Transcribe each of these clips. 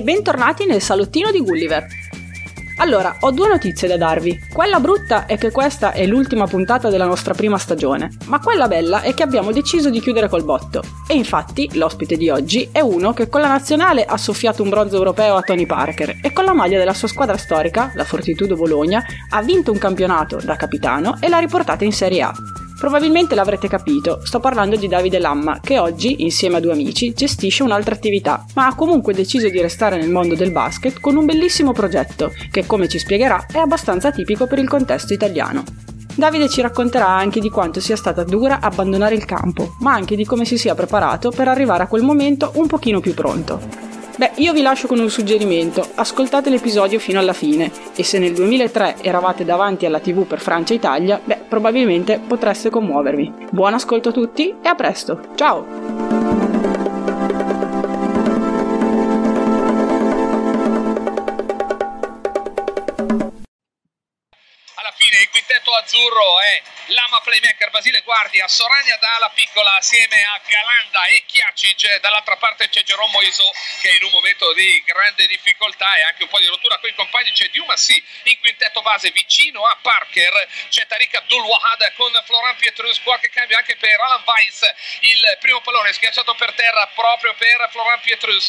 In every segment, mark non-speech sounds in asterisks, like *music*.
e bentornati nel salottino di Gulliver. Allora, ho due notizie da darvi. Quella brutta è che questa è l'ultima puntata della nostra prima stagione, ma quella bella è che abbiamo deciso di chiudere col botto. E infatti, l'ospite di oggi è uno che con la nazionale ha soffiato un bronzo europeo a Tony Parker e con la maglia della sua squadra storica, la Fortitudo Bologna, ha vinto un campionato da capitano e l'ha riportata in Serie A. Probabilmente l'avrete capito, sto parlando di Davide Lamma, che oggi, insieme a due amici, gestisce un'altra attività, ma ha comunque deciso di restare nel mondo del basket con un bellissimo progetto, che come ci spiegherà è abbastanza tipico per il contesto italiano. Davide ci racconterà anche di quanto sia stata dura abbandonare il campo, ma anche di come si sia preparato per arrivare a quel momento un pochino più pronto. Beh, io vi lascio con un suggerimento, ascoltate l'episodio fino alla fine e se nel 2003 eravate davanti alla tv per Francia-Italia, beh, probabilmente potreste commuovervi. Buon ascolto a tutti e a presto, ciao! Quintetto azzurro è Lama Playmaker, Basile Guardia, Sorania Dalla piccola assieme a Galanda e Chiacic. Dall'altra parte c'è Jerome Moiso che in un momento di grande difficoltà e anche un po' di rottura con i compagni. C'è Diumassi in quintetto base vicino a Parker. C'è Tariq Abdul-Wahad con Florent Pietrus. Qualche cambio anche per Alan Weiss. Il primo pallone schiacciato per terra proprio per Florent Pietrus.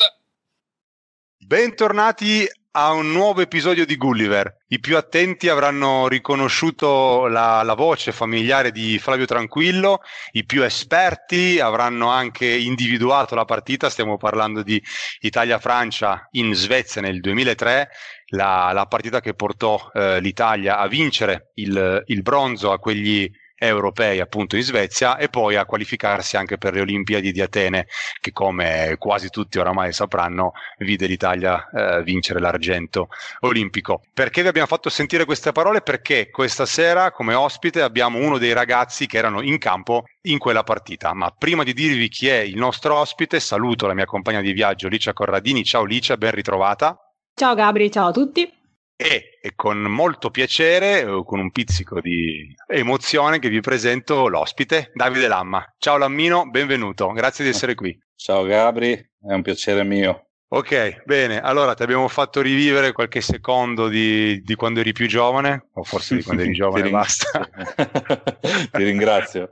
Bentornati a un nuovo episodio di Gulliver. I più attenti avranno riconosciuto la, la, voce familiare di Flavio Tranquillo, i più esperti avranno anche individuato la partita, stiamo parlando di Italia-Francia in Svezia nel 2003, la, la partita che portò eh, l'Italia a vincere il, il bronzo a quegli europei appunto in Svezia e poi a qualificarsi anche per le Olimpiadi di Atene che come quasi tutti oramai sapranno vide l'Italia eh, vincere l'argento olimpico. Perché vi abbiamo fatto sentire queste parole? Perché questa sera come ospite abbiamo uno dei ragazzi che erano in campo in quella partita. Ma prima di dirvi chi è il nostro ospite saluto la mia compagna di viaggio Licia Corradini. Ciao Licia, ben ritrovata. Ciao Gabri, ciao a tutti e, e con molto piacere, eh, con un pizzico di emozione, che vi presento l'ospite, Davide Lamma. Ciao Lammino, benvenuto, grazie di essere qui. Ciao Gabri, è un piacere mio. Ok, bene, allora ti abbiamo fatto rivivere qualche secondo di, di quando eri più giovane, o forse di quando eri *laughs* giovane, Ti basta. *laughs* Ti ringrazio.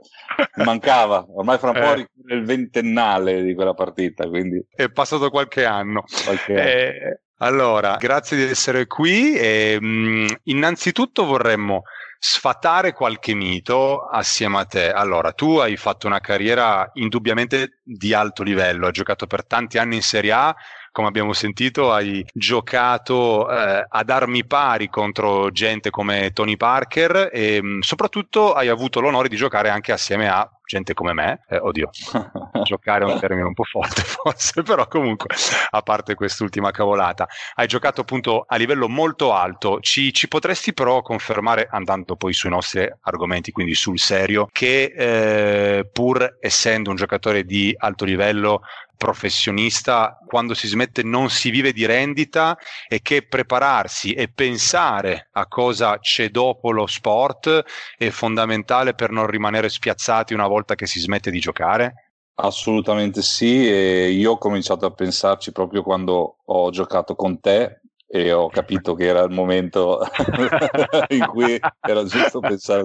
Mancava, ormai fra un po' eh. il ventennale di quella partita, quindi... È passato qualche anno. Qualche anno. Eh, allora, grazie di essere qui. E, mh, mm, innanzitutto vorremmo sfatare qualche mito assieme a te. Allora, tu hai fatto una carriera indubbiamente di alto livello, hai giocato per tanti anni in Serie A, come abbiamo sentito, hai giocato eh, ad armi pari contro gente come Tony Parker e mh, mm, soprattutto hai avuto l'onore di giocare anche assieme a gente come me, eh, oddio, *laughs* giocare è un termine un po' forte *laughs* forse, però comunque, a parte quest'ultima cavolata, hai giocato appunto a livello molto alto, ci, ci potresti però confermare, andando poi sui nostri argomenti, quindi sul serio, che eh, pur essendo un giocatore di alto livello, professionista, quando si smette non si vive di rendita e che prepararsi e pensare a cosa c'è dopo lo sport è fondamentale per non rimanere spiazzati una volta che si smette di giocare? Assolutamente sì, e io ho cominciato a pensarci proprio quando ho giocato con te e ho capito che era il momento *laughs* in cui era giusto pensare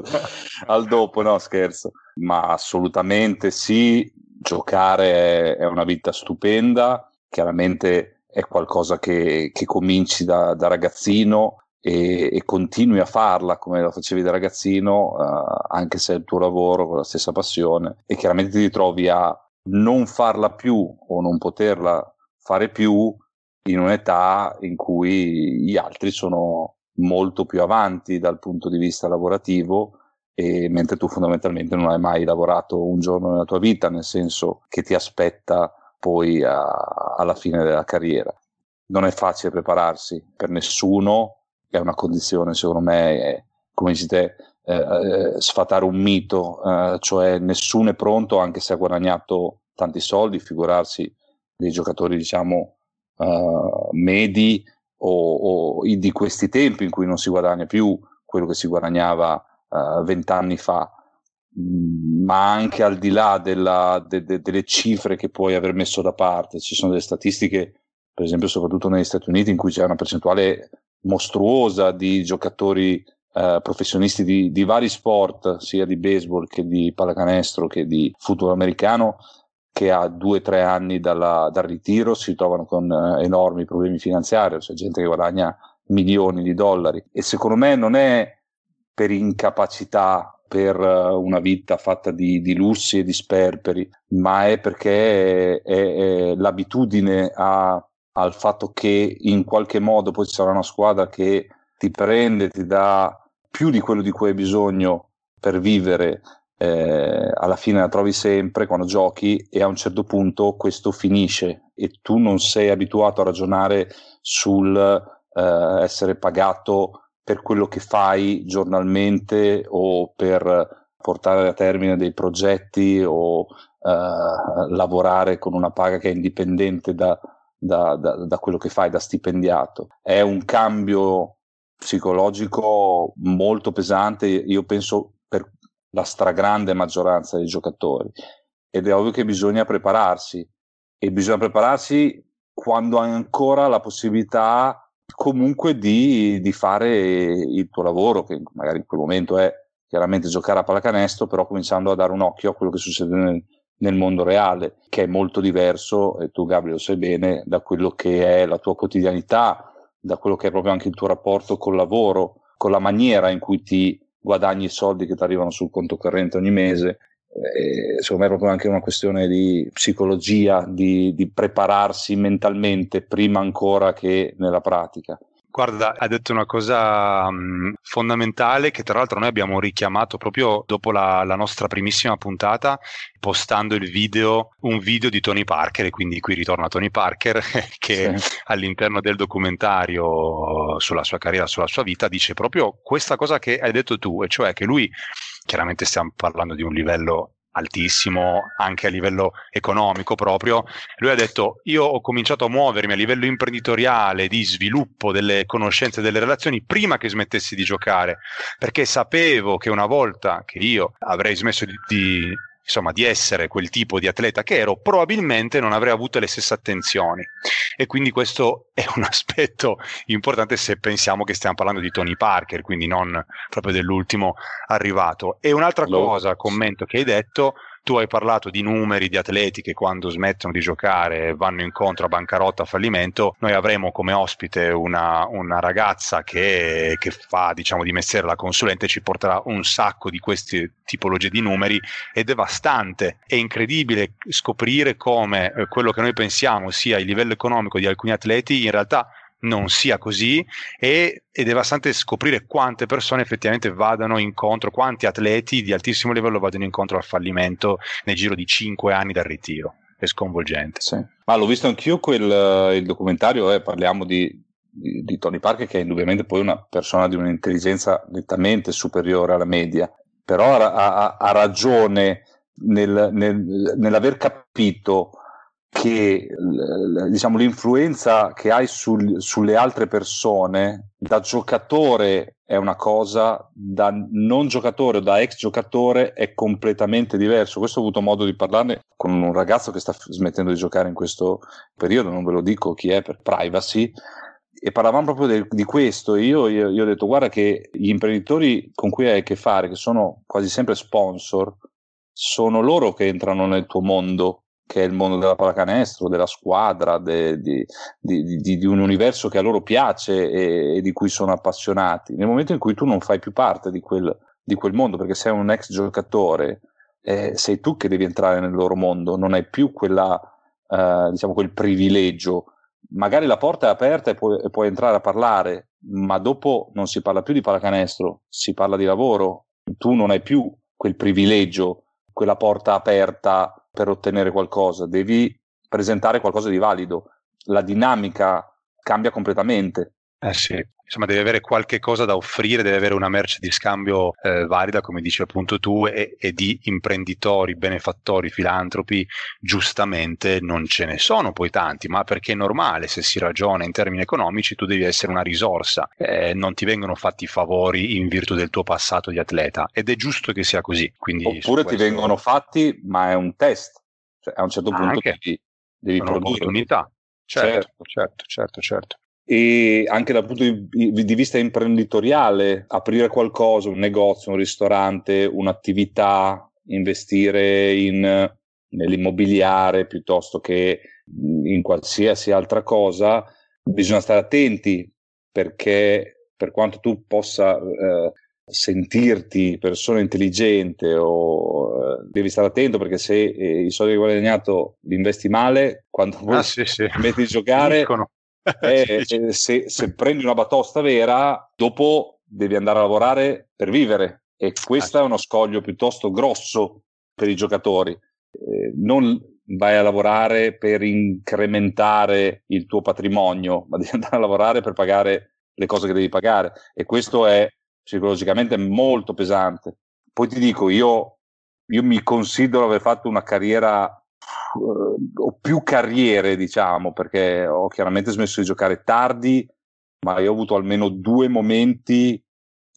al dopo, no scherzo, ma assolutamente sì, giocare è una vita stupenda, chiaramente è qualcosa che, che cominci da, da ragazzino e, e, continui a farla come lo facevi da ragazzino, uh, anche se è il tuo lavoro con la stessa passione, e chiaramente ti ritrovi a non farla più o non poterla fare più in un'età in cui gli altri sono molto più avanti dal punto di vista lavorativo e mentre tu fondamentalmente non hai mai lavorato un giorno nella tua vita, nel senso che ti aspetta poi a, alla fine della carriera. Non è facile prepararsi per nessuno, è una condizione secondo me, è, come dici te, eh, eh, sfatare un mito, eh, cioè nessuno è pronto anche se ha guadagnato tanti soldi, figurarsi dei giocatori diciamo uh, medi o, o, di questi tempi in cui non si guadagna più quello che si guadagnava eh, vent'anni uh, fa, mm, ma anche al di là della, de, de, delle cifre che puoi aver messo da parte, ci sono delle statistiche per esempio soprattutto negli Stati Uniti in cui c'è una percentuale mostruosa di giocatori eh, professionisti di, di, vari sport, sia di baseball che di pallacanestro che di football americano, che a due o tre anni dalla, dal ritiro si trovano con eh, enormi problemi finanziari, c'è gente che guadagna milioni di dollari. E secondo me non è per incapacità, per uh, una vita fatta di, di, lussi e di sperperi, ma è perché è, è, è l'abitudine a, al fatto che in qualche modo poi ci sarà una squadra che ti prende, ti dà più di quello di cui hai bisogno per vivere, eh, alla fine la trovi sempre quando giochi e a un certo punto questo finisce e tu non sei abituato a ragionare sul eh, essere pagato per quello che fai giornalmente o per portare a termine dei progetti o eh, lavorare con una paga che è indipendente da, da, da, da quello che fai, da stipendiato. È un cambio psicologico molto pesante, io penso per la stragrande maggioranza dei giocatori. Ed è ovvio che bisogna prepararsi e bisogna prepararsi quando hai ancora la possibilità comunque di, di fare il tuo lavoro, che magari in quel momento è chiaramente giocare a pallacanestro, però cominciando a dare un occhio a quello che succede nel, nel mondo reale, che è molto diverso, e tu Gabriele lo sai bene, da quello che è la tua quotidianità, da quello che è proprio anche il tuo rapporto col lavoro, con la maniera in cui ti guadagni i soldi che ti arrivano sul conto corrente ogni mese. E secondo me è proprio anche una questione di psicologia, di, di prepararsi mentalmente prima ancora che nella pratica. Guarda, hai detto una cosa um, fondamentale che tra l'altro noi abbiamo richiamato proprio dopo la, la, nostra primissima puntata, postando il video, un video di Tony Parker, e quindi qui ritorna Tony Parker, *laughs* che sì. all'interno del documentario sulla sua carriera, sulla sua vita, dice proprio questa cosa che hai detto tu, e cioè che lui, chiaramente stiamo parlando di un livello altissimo anche a livello economico proprio. Lui ha detto io ho cominciato a muovermi a livello imprenditoriale di sviluppo delle conoscenze delle relazioni prima che smettessi di giocare, perché sapevo che una volta che io avrei smesso di, di insomma, di essere quel tipo di atleta che ero, probabilmente non avrei avuto le stesse attenzioni. E quindi questo è un aspetto importante se pensiamo che stiamo parlando di Tony Parker, quindi non proprio dell'ultimo arrivato. E un'altra cosa, commento che hai detto, tu hai parlato di numeri di atleti che quando smettono di giocare vanno incontro a bancarotta, a fallimento. Noi avremo come ospite una, una ragazza che, che, fa diciamo di mestiere la consulente, ci porterà un sacco di queste tipologie di numeri. È devastante, è incredibile scoprire come eh, quello che noi pensiamo sia il livello economico di alcuni atleti in realtà non sia così e è devastante scoprire quante persone effettivamente vadano incontro, quanti atleti di altissimo livello vadano incontro al fallimento nel giro di 5 anni dal ritiro. È sconvolgente. Sì. Ma l'ho visto anch'io quel, il documentario, eh, parliamo di, di, di, Tony Parker che è indubbiamente poi una persona di un'intelligenza nettamente superiore alla media, però ha, ha, ha ragione nel, nel, nell'aver capito che diciamo, l'influenza che hai sul, sulle altre persone da giocatore è una cosa, da non giocatore o da ex giocatore è completamente diverso. Questo ho avuto modo di parlarne con un ragazzo che sta smettendo di giocare in questo periodo, non ve lo dico chi è per privacy, e parlavamo proprio de, di questo. Io, io, io ho detto: guarda, che gli imprenditori con cui hai a che fare, che sono quasi sempre sponsor, sono loro che entrano nel tuo mondo che è il mondo della pallacanestro, della squadra, de, di, di, di, di, un universo che a loro piace e, e, di cui sono appassionati. Nel momento in cui tu non fai più parte di quel, quel mondo, perché sei un ex giocatore, eh, sei tu che devi entrare nel loro mondo, non hai più quella, eh, diciamo, quel privilegio. Magari la porta è aperta e puoi, e puoi entrare a parlare, ma dopo non si parla più di pallacanestro, si parla di lavoro. Tu non hai più quel privilegio, quella porta aperta per ottenere qualcosa, devi presentare qualcosa di valido. La dinamica cambia completamente. Eh sì, insomma deve avere qualche cosa da offrire, deve avere una merce di scambio eh, valida, come dici appunto tu, e, e, di imprenditori, benefattori, filantropi, giustamente non ce ne sono poi tanti, ma perché è normale, se si ragiona in termini economici, tu devi essere una risorsa, eh, non ti vengono fatti favori in virtù del tuo passato di atleta ed è giusto che sia così. Quindi Oppure ti questo... vengono fatti, ma è un test, cioè a un certo punto devi, devi produrre. Certo, certo, certo, certo. E anche dal punto di, di vista imprenditoriale, aprire qualcosa, un negozio, un ristorante, un'attività, investire in, nell'immobiliare piuttosto che in qualsiasi altra cosa, bisogna stare attenti perché per quanto tu possa eh, sentirti persona intelligente o eh, devi stare attento perché se eh, i soldi che hai guadagnato li investi male, quando ah, sì, sì. metti a giocare, *laughs* eh, sì, se, se, prendi una batosta vera, dopo devi andare a lavorare per vivere e questo è uno scoglio piuttosto grosso per i giocatori. Eh, non vai a lavorare per incrementare il tuo patrimonio, *laughs* ma devi andare a lavorare per pagare le cose che devi pagare e questo è psicologicamente molto pesante. Poi ti dico, io, io mi considero aver fatto una carriera uh, o più carriere, diciamo, perché ho chiaramente smesso di giocare tardi, ma io ho avuto almeno due momenti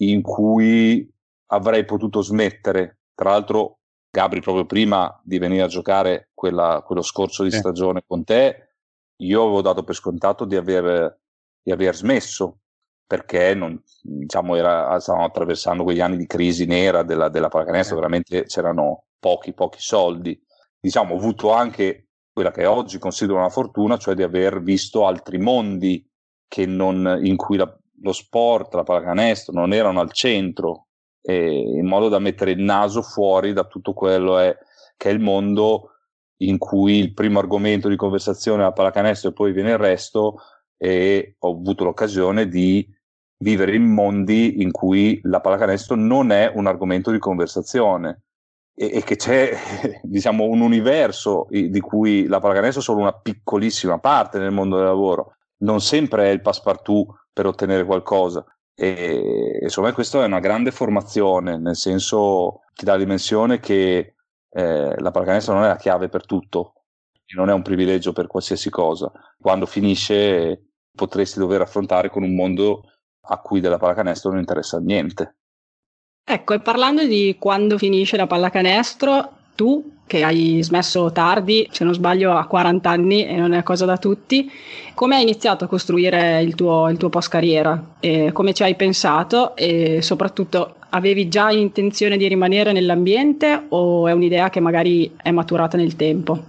in cui avrei potuto smettere. Tra l'altro, Gabri, proprio prima di venire a giocare quella, quello scorso di stagione con te, io avevo dato per scontato di aver, di aver smesso perché non, diciamo, era, stavamo attraversando quegli anni di crisi nera della, della pallacanestro, eh. veramente c'erano pochi, pochi soldi. Diciamo, avuto anche quella che oggi considero una fortuna, cioè di aver visto altri mondi non, in cui la, lo sport, la pallacanestro non erano al centro, in modo da mettere il naso fuori da tutto quello è, che è il mondo in cui il primo argomento di conversazione è la pallacanestro e poi viene il resto e ho avuto l'occasione di vivere in mondi in cui la pallacanestro non è un argomento di conversazione e, e che c'è *laughs* diciamo un universo di cui la pallacanestro è solo una piccolissima parte nel mondo del lavoro. Non sempre è il passepartout per ottenere qualcosa. E insomma questa è una grande formazione nel senso ti dà la dimensione che eh, la pallacanestro non è la chiave per tutto. Non è un privilegio per qualsiasi cosa. Quando finisce potresti dover affrontare con un mondo a cui della pallacanestro non interessa niente. Ecco, e parlando di quando finisce la pallacanestro, tu che hai smesso tardi, se non sbaglio a 40 anni e non è cosa da tutti, come hai iniziato a costruire il tuo, il tuo post carriera? Come ci hai pensato e soprattutto avevi già intenzione di rimanere nell'ambiente o è un'idea che magari è maturata nel tempo?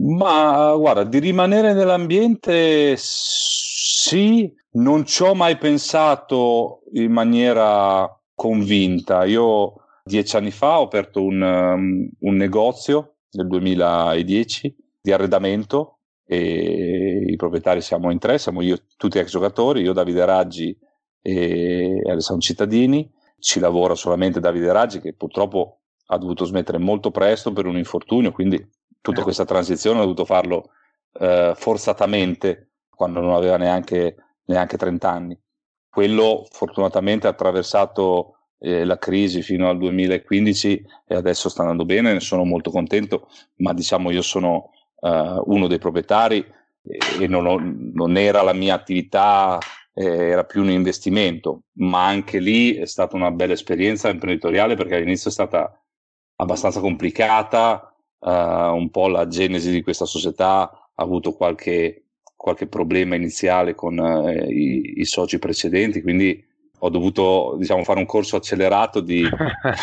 Ma guarda, di rimanere nell'ambiente sì, non ci ho mai pensato in maniera convinta. Io dieci anni fa ho aperto un, um, un negozio nel 2010 di arredamento e i proprietari siamo in tre, siamo io, tutti ex giocatori, io Davide Raggi e Alessandro Cittadini. Ci lavora solamente Davide Raggi che purtroppo ha dovuto smettere molto presto per un infortunio, quindi tutta questa transizione ha dovuto farlo eh, forzatamente quando non aveva neanche neanche 30 anni. Quello fortunatamente ha attraversato eh, la crisi fino al 2015 e adesso sta andando bene, ne sono molto contento, ma diciamo io sono uh, uno dei proprietari e, non, ho, non, era la mia attività, eh, era più un investimento, ma anche lì è stata una bella esperienza imprenditoriale perché all'inizio è stata abbastanza complicata, uh, un po' la genesi di questa società ha avuto qualche qualche problema iniziale con eh, i, i, soci precedenti, quindi ho dovuto diciamo, fare un corso accelerato di,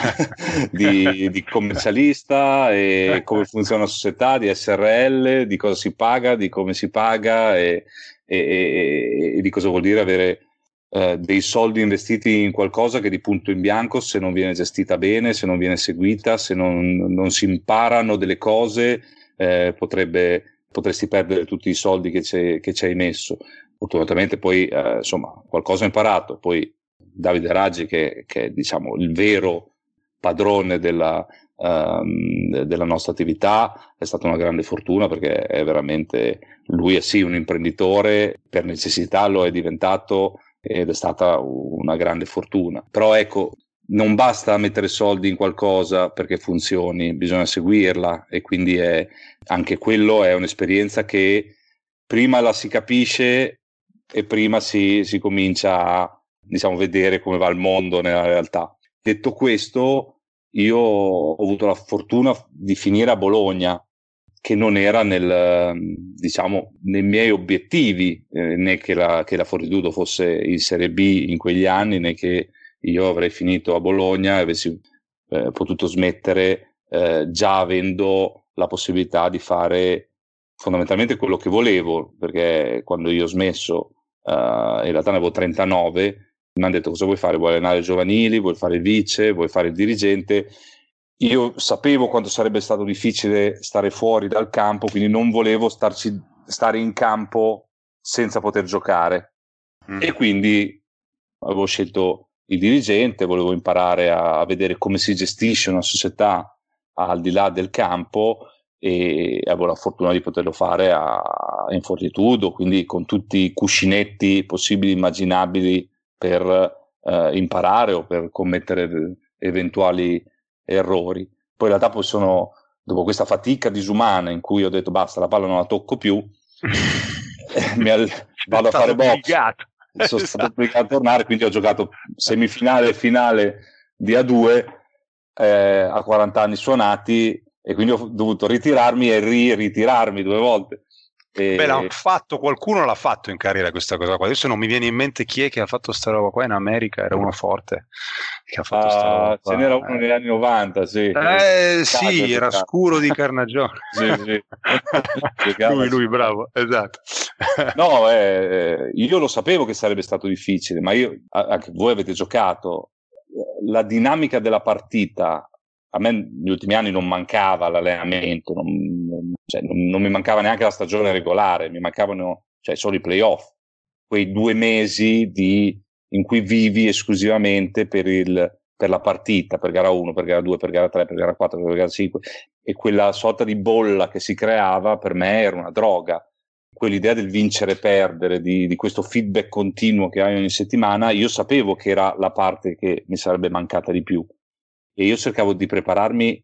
*laughs* di, di, commercialista e come funziona la società, di SRL, di cosa si paga, di come si paga e, e, e, e di cosa vuol dire avere eh, dei soldi investiti in qualcosa che di punto in bianco, se non viene gestita bene, se non viene seguita, se non, non si imparano delle cose, eh, potrebbe potresti perdere tutti i soldi che, che ci hai messo. Fortunatamente poi eh, insomma qualcosa ho imparato, poi Davide Raggi che, che è diciamo il vero padrone della, um, della nostra attività è stata una grande fortuna perché è veramente lui è sì un imprenditore per necessità lo è diventato ed è stata una grande fortuna però ecco non basta mettere soldi in qualcosa perché funzioni, bisogna seguirla e quindi è, anche quello è un'esperienza che prima la si capisce e prima si, si comincia a diciamo, vedere come va il mondo nella realtà. Detto questo, io ho avuto la fortuna di finire a Bologna, che non era nel, diciamo, nei miei obiettivi, eh, né che la, che la Fortitudo fosse in Serie B in quegli anni, né che io avrei finito a Bologna e avessi eh, potuto smettere eh, già avendo la possibilità di fare fondamentalmente quello che volevo, perché quando io ho smesso, uh, in realtà ne avevo 39, mi hanno detto cosa vuoi fare, vuoi allenare i giovanili, vuoi fare il vice, vuoi fare il dirigente. Io sapevo quanto sarebbe stato difficile stare fuori dal campo, quindi non volevo starci, stare in campo senza poter giocare. Mm. E quindi avevo scelto il dirigente, volevo imparare a, a vedere come si gestisce una società al di là del campo e avevo la fortuna di poterlo fare a, in fortitudo, quindi con tutti i cuscinetti possibili e immaginabili per eh, imparare o per commettere eventuali errori. Poi in realtà poi sono, dopo questa fatica disumana in cui ho detto basta, la palla non la tocco più, *laughs* *laughs* mi al- vado a fare box. Obbligato. Sono stato obbligato a tornare, quindi ho giocato semifinale e finale di A2 eh, a 40 anni suonati e quindi ho dovuto ritirarmi e ri-ritirarmi due volte. E... Beh, l'ha fatto, qualcuno l'ha fatto in carriera questa cosa qua. Adesso non mi viene in mente chi è che ha fatto sta roba qua in America, era uno forte che ha fatto roba Ce n'era uno negli anni 90, sì. Eh, sì, era scuro di carnagione. *laughs* sì, sì. lui, lui, bravo, esatto. no, eh, io lo sapevo che sarebbe stato difficile, ma io, anche voi avete giocato, la dinamica della partita a me negli ultimi anni non mancava l'allenamento, non, non, cioè, non, non, mi mancava neanche la stagione regolare, mi mancavano cioè, solo i playoff, quei due mesi di, in cui vivi esclusivamente per, il, per, la partita, per gara 1, per gara 2, per gara 3, per gara 4, per gara 5, e quella sorta di bolla che si creava per me era una droga. Quell'idea del vincere e perdere, di, di questo feedback continuo che hai ogni settimana, io sapevo che era la parte che mi sarebbe mancata di più e io cercavo di prepararmi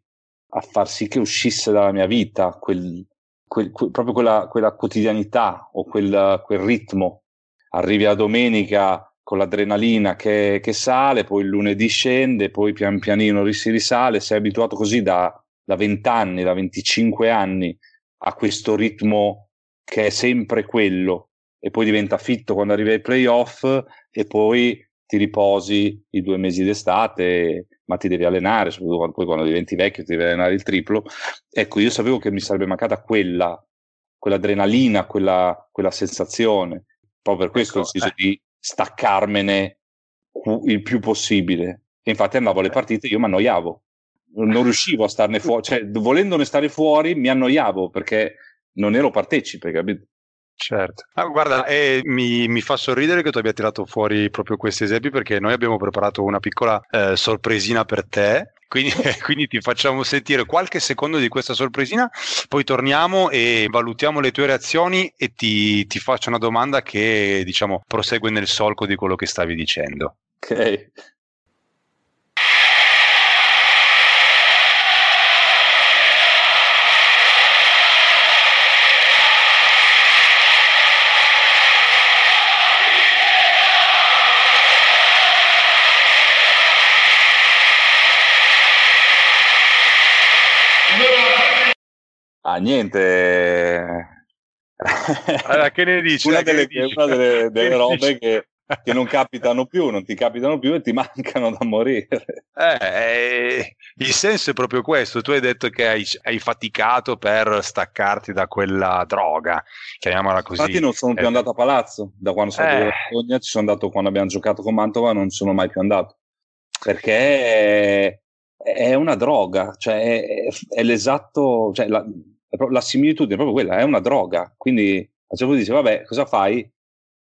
a far sì che uscisse dalla mia vita quel, quel, quel, proprio quella, quella, quotidianità o quel, ritmo. Arrivi la domenica con l'adrenalina che, che, sale, poi il lunedì scende, poi pian pianino si risale, sei abituato così da, da 20 anni, da 25 anni a questo ritmo che è sempre quello e poi diventa fitto quando arrivi ai playoff e poi ti riposi i due mesi d'estate ma ti devi allenare, soprattutto poi quando diventi vecchio ti devi allenare il triplo. Ecco, io sapevo che mi sarebbe mancata quella, quell'adrenalina, quella, quella sensazione. Proprio per questo ecco, ho deciso eh. di staccarmene il più possibile. E infatti andavo alle partite e io mi annoiavo. Non riuscivo a starne *laughs* fuori, cioè volendone stare fuori mi annoiavo perché non ero partecipe, capito? Certo. Ah, guarda, eh, mi, mi, fa sorridere che tu abbia tirato fuori proprio questi esempi perché noi abbiamo preparato una piccola eh, sorpresina per te. Quindi, *laughs* quindi, ti facciamo sentire qualche secondo di questa sorpresina, poi torniamo e valutiamo le tue reazioni e ti, ti faccio una domanda che diciamo prosegue nel solco di quello che stavi dicendo. Ok. Ah, niente. Allora, che ne dici? Una delle, dici? Una delle, delle robe che, che, non capitano più, non ti capitano più e ti *laughs* mancano da morire. Eh, eh, il senso è proprio questo. Tu hai detto che hai, hai faticato per staccarti da quella droga, chiamiamola così. Infatti non sono più eh. andato a palazzo. Da quando sono andato a Bologna ci sono andato quando abbiamo giocato con Mantova, non sono mai più andato. Perché è una droga, cioè è, è l'esatto, cioè la, la similitudine è proprio quella, è una droga. Quindi a un certo punto dice, vabbè, cosa fai?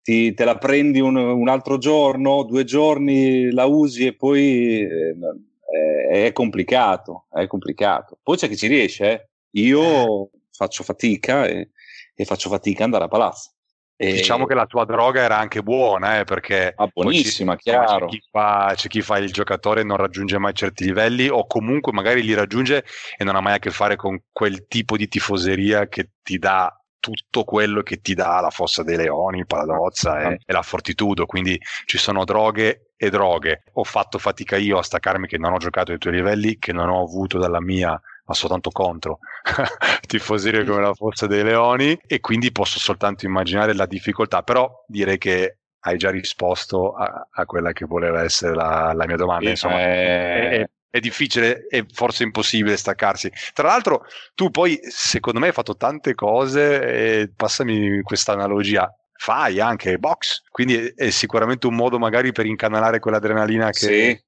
Ti, te la prendi un, un, altro giorno, due giorni, la usi e poi eh, è, complicato, è complicato. Poi c'è chi ci riesce, eh. io faccio fatica e, e faccio fatica ad andare a palazzo. E... Diciamo che la tua droga era anche buona, eh, perché ah, buonissima, chiaro. C'è chi, fa, c'è chi, fa, il giocatore e non raggiunge mai certi livelli, o comunque magari li raggiunge e non ha mai a che fare con quel tipo di tifoseria che ti dà tutto quello che ti dà la fossa dei leoni, il paladozza e, ah. e la fortitudo. Quindi ci sono droghe e droghe. Ho fatto fatica io a staccarmi che non ho giocato ai tuoi livelli, che non ho avuto dalla mia ma soltanto contro *laughs* tifoserie come la Forza dei Leoni e quindi posso soltanto immaginare la difficoltà, però direi che hai già risposto a, a quella che voleva essere la, la mia domanda. Insomma, è, è, è difficile e forse impossibile staccarsi. Tra l'altro, tu poi, secondo me, hai fatto tante cose, e passami questa analogia, fai anche box, quindi è, è, sicuramente un modo magari per incanalare quell'adrenalina che... Sì,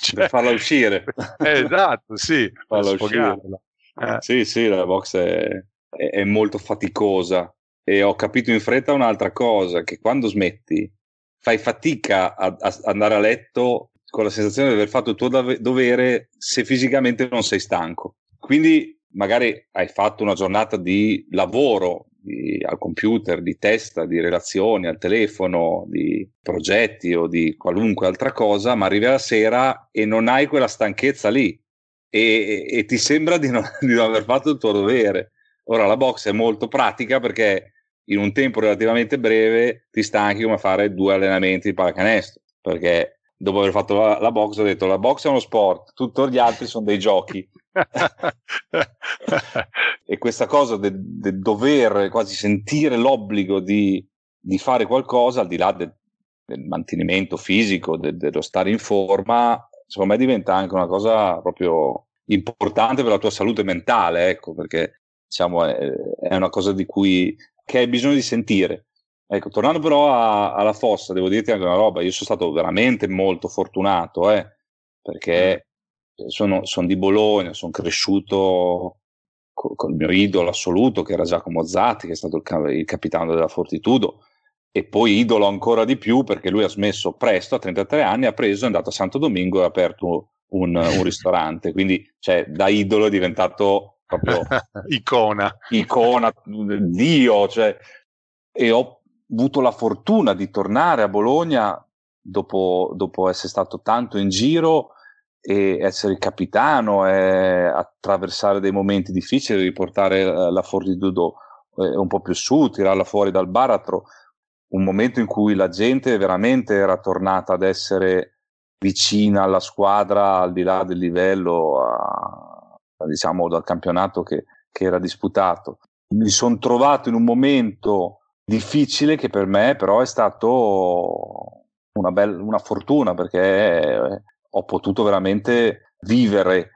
cioè... per farla uscire. esatto, sì, farla uscire. Eh. Sì, sì, la box è, è molto faticosa e ho capito in fretta un'altra cosa, che quando smetti fai fatica a, a andare a letto con la sensazione di aver fatto il tuo dovere se fisicamente non sei stanco. Quindi magari hai fatto una giornata di lavoro di, al computer, di testa, di relazioni, al telefono, di progetti o di qualunque altra cosa, ma arrivi la sera e non hai quella stanchezza lì e, e ti sembra di non, *laughs* di non aver fatto il tuo dovere. Ora la box è molto pratica perché in un tempo relativamente breve ti stanchi come fare due allenamenti di pallacanestro perché dopo aver fatto la, la, box ho detto la box è uno sport tutti gli altri sono dei giochi. *laughs* E questa cosa del de dover quasi sentire l'obbligo di, di, fare qualcosa al di là de, del mantenimento fisico de, dello stare in forma secondo me diventa anche una cosa proprio importante per la tua salute mentale ecco perché diciamo è, è una cosa di cui che hai bisogno di sentire Ecco, tornando però a, alla fossa, devo dirti anche una roba, io sono stato veramente molto fortunato, eh, perché mm. sono, sono, di Bologna, sono cresciuto con col mio idolo assoluto, che era Giacomo Zatti, che è stato il, il capitano della Fortitudo, e poi idolo ancora di più perché lui ha smesso presto, a 33 anni, ha preso, è andato a Santo Domingo e ha aperto un, un *laughs* ristorante, quindi cioè, da idolo è diventato proprio *laughs* icona, icona, Dio, cioè, e ho avuto la fortuna di tornare a Bologna dopo, dopo essere stato tanto in giro e essere il capitano e attraversare dei momenti difficili, riportare eh, la Fortitudo eh, un po' più su, tirarla fuori dal baratro, un momento in cui la gente veramente era tornata ad essere vicina alla squadra al di là del livello a, diciamo dal campionato che, che era disputato. Mi sono trovato in un momento difficile che per me però è stato una, bella, una fortuna perché ho potuto veramente vivere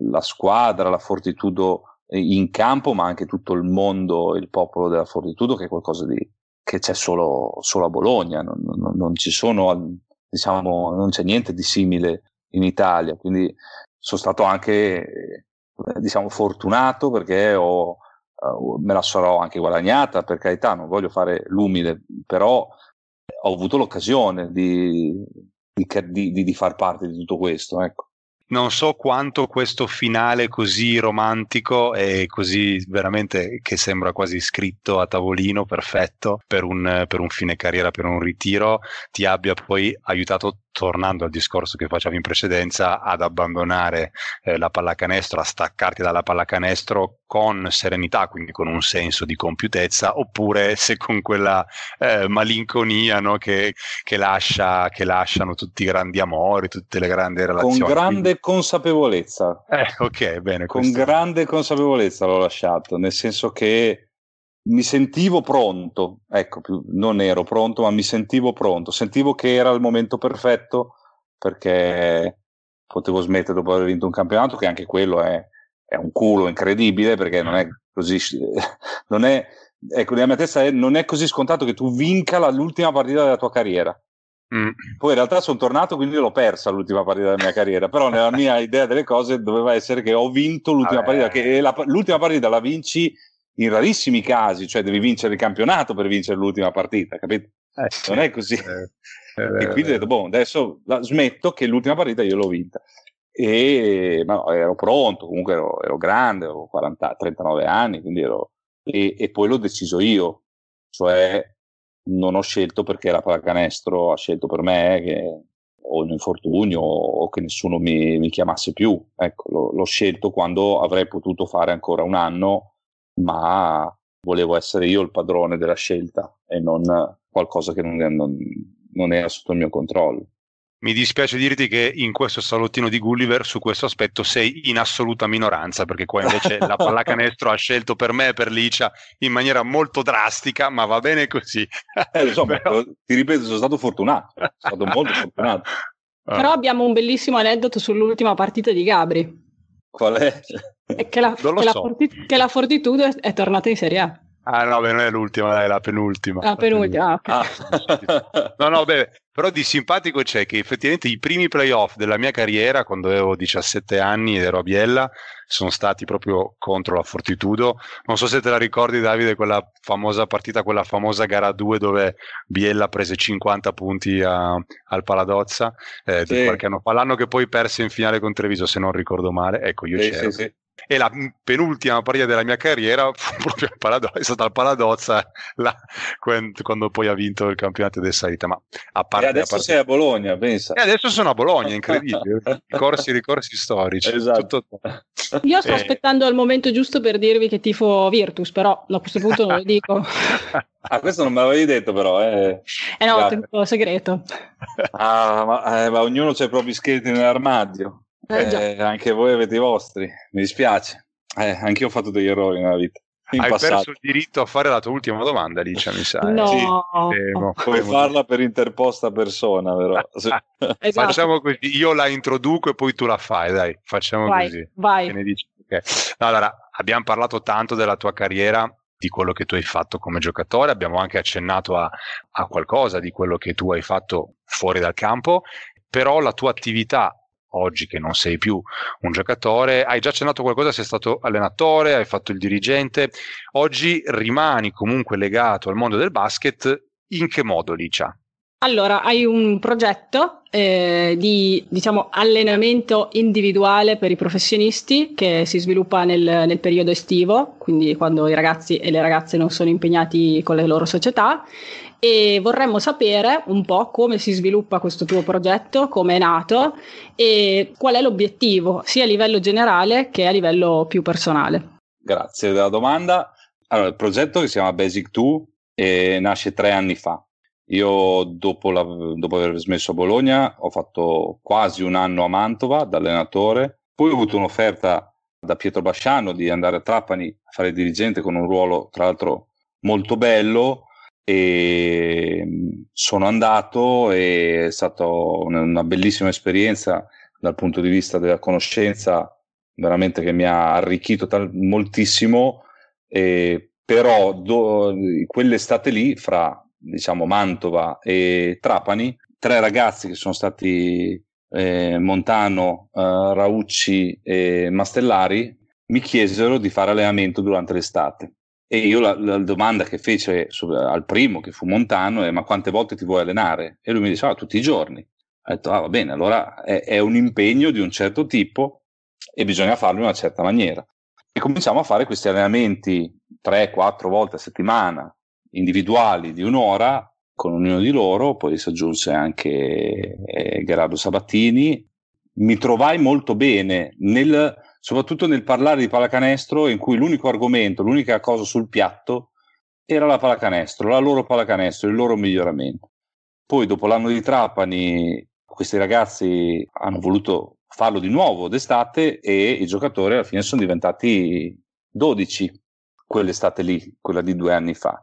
la squadra, la Fortitudo in campo, ma anche tutto il mondo, il popolo della Fortitudo, che è qualcosa di, che c'è solo, solo a Bologna, non, non, non, ci sono, diciamo, non c'è niente di simile in Italia. Quindi sono stato anche, diciamo, fortunato perché ho, uh, me la sarò anche guadagnata, per carità, non voglio fare l'umile, però ho avuto l'occasione di, di, di, di far parte di tutto questo. Ecco non so quanto questo finale così romantico e così veramente che sembra quasi scritto a tavolino perfetto per un, per un fine carriera, per un ritiro, ti abbia poi aiutato tornando al discorso che facevo in precedenza, ad abbandonare eh, la pallacanestro, a staccarti dalla pallacanestro con serenità, quindi con un senso di compiutezza, oppure se con quella eh, malinconia no, che, che, lascia, che, lasciano tutti i grandi amori, tutte le grandi relazioni. Con grande quindi... consapevolezza. Eh, ok, bene. Con grande consapevolezza l'ho lasciato, nel senso che mi sentivo pronto, ecco, non ero pronto, ma mi sentivo pronto, sentivo che era il momento perfetto perché potevo smettere dopo aver vinto un campionato, che anche quello è, è un culo incredibile perché non è così, *laughs* non è, ecco, nella mia testa è, non è così scontato che tu vinca la, l'ultima partita della tua carriera. Mm. Poi in realtà sono tornato, quindi l'ho persa l'ultima partita della mia carriera. Però nella mia idea delle cose doveva essere che ho vinto l'ultima Vabbè. partita, che la, l'ultima partita la vinci in rarissimi casi, cioè devi vincere il campionato per vincere l'ultima partita, capito? Eh. Non è così. Eh, eh, e quindi ho detto, boh, adesso la, smetto che l'ultima partita io l'ho vinta. E ma no, ero pronto, comunque ero, ero grande, avevo 40, 39 anni, quindi ero... E, e poi l'ho deciso io, cioè non ho scelto perché la pallacanestro ha scelto per me che o un infortunio o che nessuno mi, mi chiamasse più. Ecco, l'ho, l'ho, scelto quando avrei potuto fare ancora un anno ma volevo essere io il padrone della scelta e non qualcosa che non, non, non era sotto il mio controllo. mi dispiace dirti che in questo salottino di Gulliver su questo aspetto sei in assoluta minoranza, perché qua invece la *laughs* pallacanestro ha scelto per me e per Licia in maniera molto drastica, ma va bene così. Eh, insomma, *laughs* Però... ti ripeto, sono stato fortunato, sono stato molto fortunato. *laughs* Ah. Però abbiamo un bellissimo aneddoto sull'ultima partita di Gabri. Qual è? È che, la, che, so. la Forti- che, la, Fortitudo è tornata in Serie A. Ah no, beh, non è l'ultima, è la penultima. La penultima, ah, okay. ah. *laughs* No, no, beh, però di simpatico c'è che effettivamente i primi playoff della mia carriera, quando avevo 17 anni ed ero a Biella, sono stati proprio contro la Fortitudo. Non so se te la ricordi Davide, quella famosa partita, quella famosa gara 2 dove Biella prese 50 punti a, al Paladozza eh, sì. di qualche anno fa, l'anno che poi perse in finale con Treviso, se non ricordo male. Ecco, io sì, c'ero. Sì, e la penultima partita della mia carriera *laughs* fu proprio al Paladozza, è stata al Paladozza la, quando poi ha vinto il campionato del salita. Ma a parte, e adesso parte... sei a Bologna, pensa. E adesso sono a Bologna, incredibile. *laughs* ricorsi, ricorsi storici. Esatto. Tutto... Io sto e... aspettando il momento giusto per dirvi che tifo Virtus, però a questo punto non lo dico. *laughs* ah, questo non me l'avevi detto però. Eh, eh no, tempo segreto. Ah, ma, eh, ma ognuno ha i propri scheletri nell'armadio. Eh, eh, anche voi avete i vostri, mi dispiace. Eh, anche io ho fatto degli errori nella vita. In Hai passato. perso il diritto a fare la tua ultima domanda, Licia, mi sa. No. Sì, temo, *laughs* Puoi farla per interposta persona, però. *laughs* esatto. Facciamo così, io la introduco e poi tu la fai, dai, facciamo vai, così. Vai. Okay. Allora, abbiamo parlato tanto della tua carriera, di quello che tu hai fatto come giocatore, abbiamo anche accennato a, a qualcosa di quello che tu hai fatto fuori dal campo, però la tua attività oggi che non sei più un giocatore, hai già accennato qualcosa, sei stato allenatore, hai fatto il dirigente, oggi rimani comunque legato al mondo del basket, in che modo Licia? Allora, hai un progetto eh, di diciamo, allenamento individuale per i professionisti che si sviluppa nel, nel, periodo estivo, quindi quando i ragazzi e le ragazze non sono impegnati con le loro società e vorremmo sapere un po' come si sviluppa questo tuo progetto, come è nato e qual è l'obiettivo sia a livello generale che a livello più personale. Grazie della domanda. Allora, il progetto che si chiama Basic 2 eh, nasce tre anni fa. Io dopo, la, dopo aver smesso a Bologna ho fatto quasi un anno a Mantova da allenatore, poi ho avuto un'offerta da Pietro Basciano di andare a Trapani a fare dirigente con un ruolo tra l'altro molto bello. E sono andato e è stata una bellissima esperienza dal punto di vista della conoscenza veramente che mi ha arricchito tal- moltissimo. E però do- quell'estate lì fra diciamo Mantova e Trapani tre ragazzi che sono stati eh, Montano, eh, Raucci e Mastellari mi chiesero di fare allenamento durante l'estate e io la, la domanda che fece su, al primo, che fu Montano, è ma quante volte ti vuoi allenare? E lui mi diceva ah, tutti i giorni. Ho detto, ah va bene, allora è, è, un impegno di un certo tipo e bisogna farlo in una certa maniera. E cominciamo a fare questi allenamenti 3-4 volte a settimana, individuali di un'ora, con ognuno di loro, poi si aggiunse anche eh, Gerardo Sabattini. Mi trovai molto bene nel soprattutto nel parlare di pallacanestro in cui l'unico argomento, l'unica cosa sul piatto era la pallacanestro, la loro pallacanestro, il loro miglioramento. Poi dopo l'anno di Trapani questi ragazzi hanno voluto farlo di nuovo d'estate e i giocatori alla fine sono diventati 12 quell'estate lì, quella di due anni fa.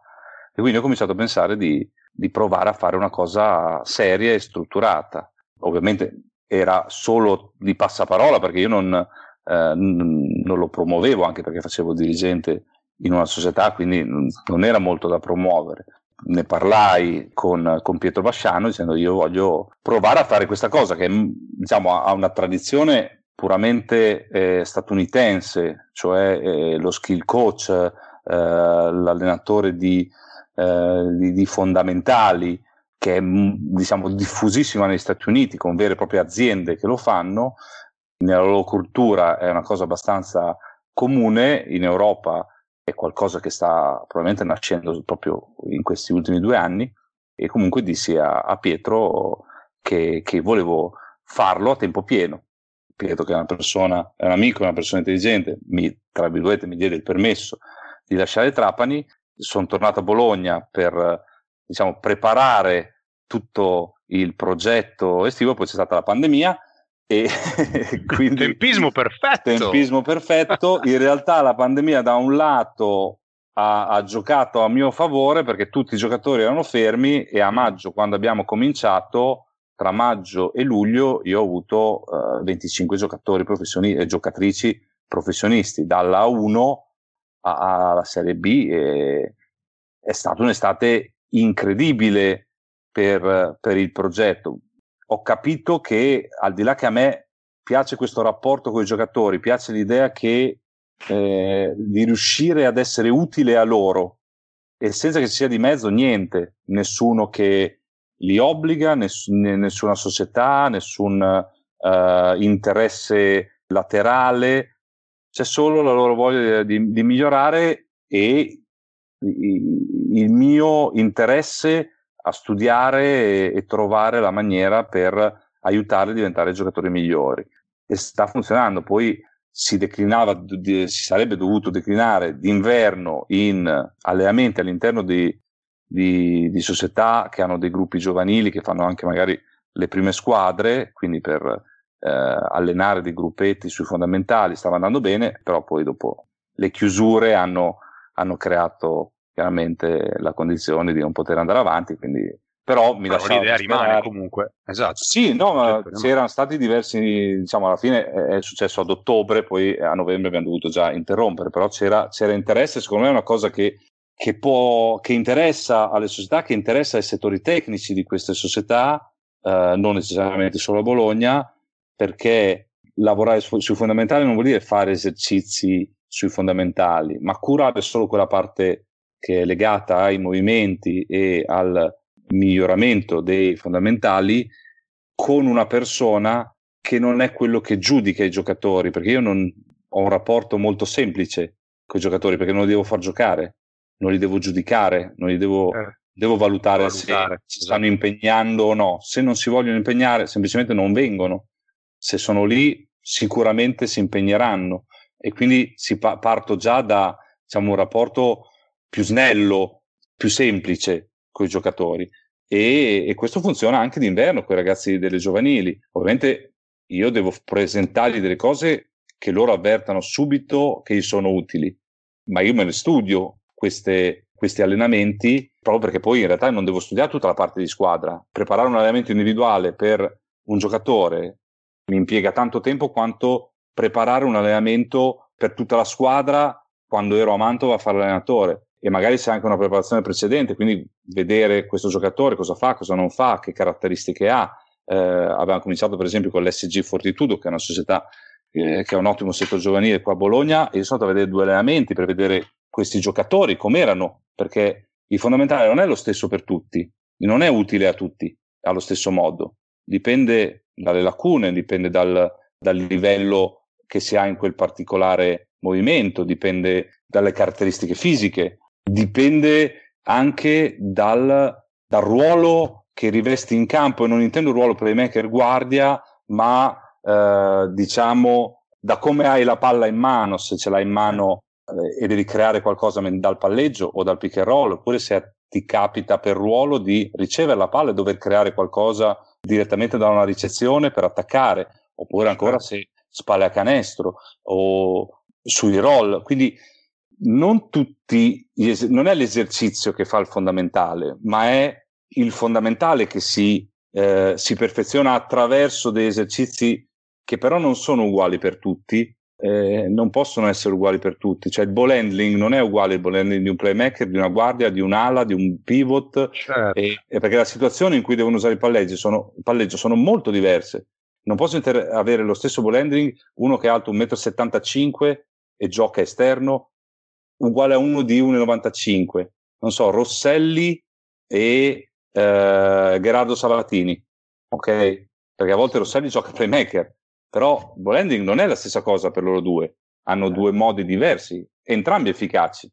E quindi ho cominciato a pensare di, di provare a fare una cosa seria e strutturata. Ovviamente era solo di passaparola perché io non, eh, non lo promuovevo anche perché facevo dirigente in una società, quindi non era molto da promuovere. Ne parlai con, con Pietro Basciano dicendo io voglio provare a fare questa cosa che diciamo, ha una tradizione puramente eh, statunitense, cioè eh, lo skill coach, eh, l'allenatore di, eh, di, di, fondamentali, che è diciamo, diffusissima negli Stati Uniti con vere e proprie aziende che lo fanno, nella loro cultura è una cosa abbastanza comune, in Europa è qualcosa che sta probabilmente nascendo proprio in questi ultimi due anni. E comunque dissi a, a Pietro che, che, volevo farlo a tempo pieno. Pietro che è una persona, è un amico, è una persona intelligente, mi, tra virgolette mi diede il permesso di lasciare Trapani, sono tornato a Bologna per diciamo, preparare tutto il progetto estivo, poi c'è stata la pandemia e *laughs* *laughs* quindi tempismo perfetto. Tempismo perfetto. *laughs* In realtà la pandemia da un lato ha, ha, giocato a mio favore perché tutti i giocatori erano fermi e a maggio, quando abbiamo cominciato, tra maggio e luglio, io ho avuto uh, 25 giocatori professionisti e giocatrici professionisti, dalla 1 alla Serie B. E è stata un'estate incredibile per, per il progetto. Ho capito che al di là che a me piace questo rapporto con i giocatori, piace l'idea che eh, di riuscire ad essere utile a loro e senza che ci sia di mezzo niente, nessuno che li obbliga, ness- nessuna società, nessun uh, interesse laterale, c'è solo la loro voglia di, di migliorare e il mio interesse a studiare e, e, trovare la maniera per aiutarli a diventare giocatori migliori. E sta funzionando. Poi si declinava, si sarebbe dovuto declinare d'inverno in allenamenti all'interno di, di, di, società che hanno dei gruppi giovanili che fanno anche magari le prime squadre, quindi per allenare dei gruppetti sui fondamentali stava andando bene, però poi dopo le chiusure hanno, hanno creato chiaramente la condizione di non poter andare avanti, quindi però mi lasciava l'idea rimane comunque. Esatto. Sì no ma certo, c'erano stati diversi diciamo alla fine è successo ad ottobre poi a novembre abbiamo dovuto già interrompere però c'era, c'era interesse secondo me è una cosa che, che, può, che interessa alle società che interessa ai settori tecnici di queste società eh, non necessariamente solo a Bologna perché lavorare su, sui fondamentali non vuol dire fare esercizi sui fondamentali ma curare solo quella parte che è legata ai movimenti e al miglioramento dei fondamentali con una persona che non è quello che giudica i giocatori, perché io non ho un rapporto molto semplice con i giocatori, perché non li devo far giocare, non li devo giudicare, non li devo, eh, devo valutare, valutare, se si stanno impegnando o no. Se non si vogliono impegnare, semplicemente non vengono. Se sono lì, sicuramente si impegneranno. E quindi si pa- parto già da diciamo, un rapporto più snello, più semplice con i giocatori. E, e, questo funziona anche d'inverno con i ragazzi delle giovanili. Ovviamente io devo presentargli delle cose che loro avvertano subito che gli sono utili, ma io me ne studio queste, questi allenamenti proprio perché poi in realtà non devo studiare tutta la parte di squadra. Preparare un allenamento individuale per un giocatore mi impiega tanto tempo quanto preparare un allenamento per tutta la squadra quando ero a Mantova a fare l'allenatore e magari c'è anche una preparazione precedente, quindi vedere questo giocatore cosa fa, cosa non fa, che caratteristiche ha. Eh, abbiamo cominciato per esempio con l'SG Fortitudo, che è una società eh, che ha un ottimo settore giovanile qua a Bologna, e io sono andato a vedere due allenamenti per vedere questi giocatori com'erano, perché il fondamentale non è lo stesso per tutti, non è utile a tutti allo stesso modo, dipende dalle lacune, dipende dal, dal livello che si ha in quel particolare movimento, dipende dalle caratteristiche fisiche, dipende anche dal, dal ruolo che rivesti in campo e non intendo il ruolo playmaker guardia, ma eh, diciamo da come hai la palla in mano, se ce l'hai in mano eh, e devi creare qualcosa dal palleggio o dal pick and roll, oppure se ti capita per ruolo di ricevere la palla e dover creare qualcosa direttamente da una ricezione per attaccare, oppure ancora certo. se spalle a canestro o sui roll. Quindi non tutti, non è l'esercizio che fa il fondamentale, ma è il fondamentale che si, eh, si perfeziona attraverso degli esercizi che però non sono uguali per tutti, eh, non possono essere uguali per tutti. Cioè il ball handling non è uguale al ball handling di un playmaker, di una guardia, di un'ala, di un pivot, certo. e, e perché la situazione in cui devono usare il palleggio sono, palleggio sono molto diverse. Non posso inter- avere lo stesso ball handling uno che è alto 1,75 m e gioca esterno uguale a uno di 1,95. Non so, Rosselli e eh, Gerardo Sabatini, ok? Perché a volte Rosselli gioca playmaker, però Bolending non è la stessa cosa per loro due, hanno due modi diversi, entrambi efficaci.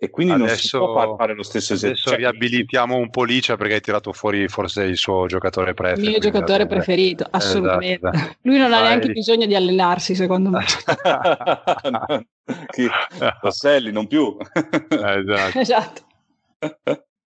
E quindi adesso, non si può fare lo stesso esercizio. Adesso riabilitiamo un po' Licia perché hai tirato fuori forse il suo giocatore preferito. Il mio giocatore preferito, assolutamente. Esatto. *laughs* Lui non ha neanche bisogno di allenarsi, secondo me. *laughs* Rosselli, non più. esatto. *laughs* esatto.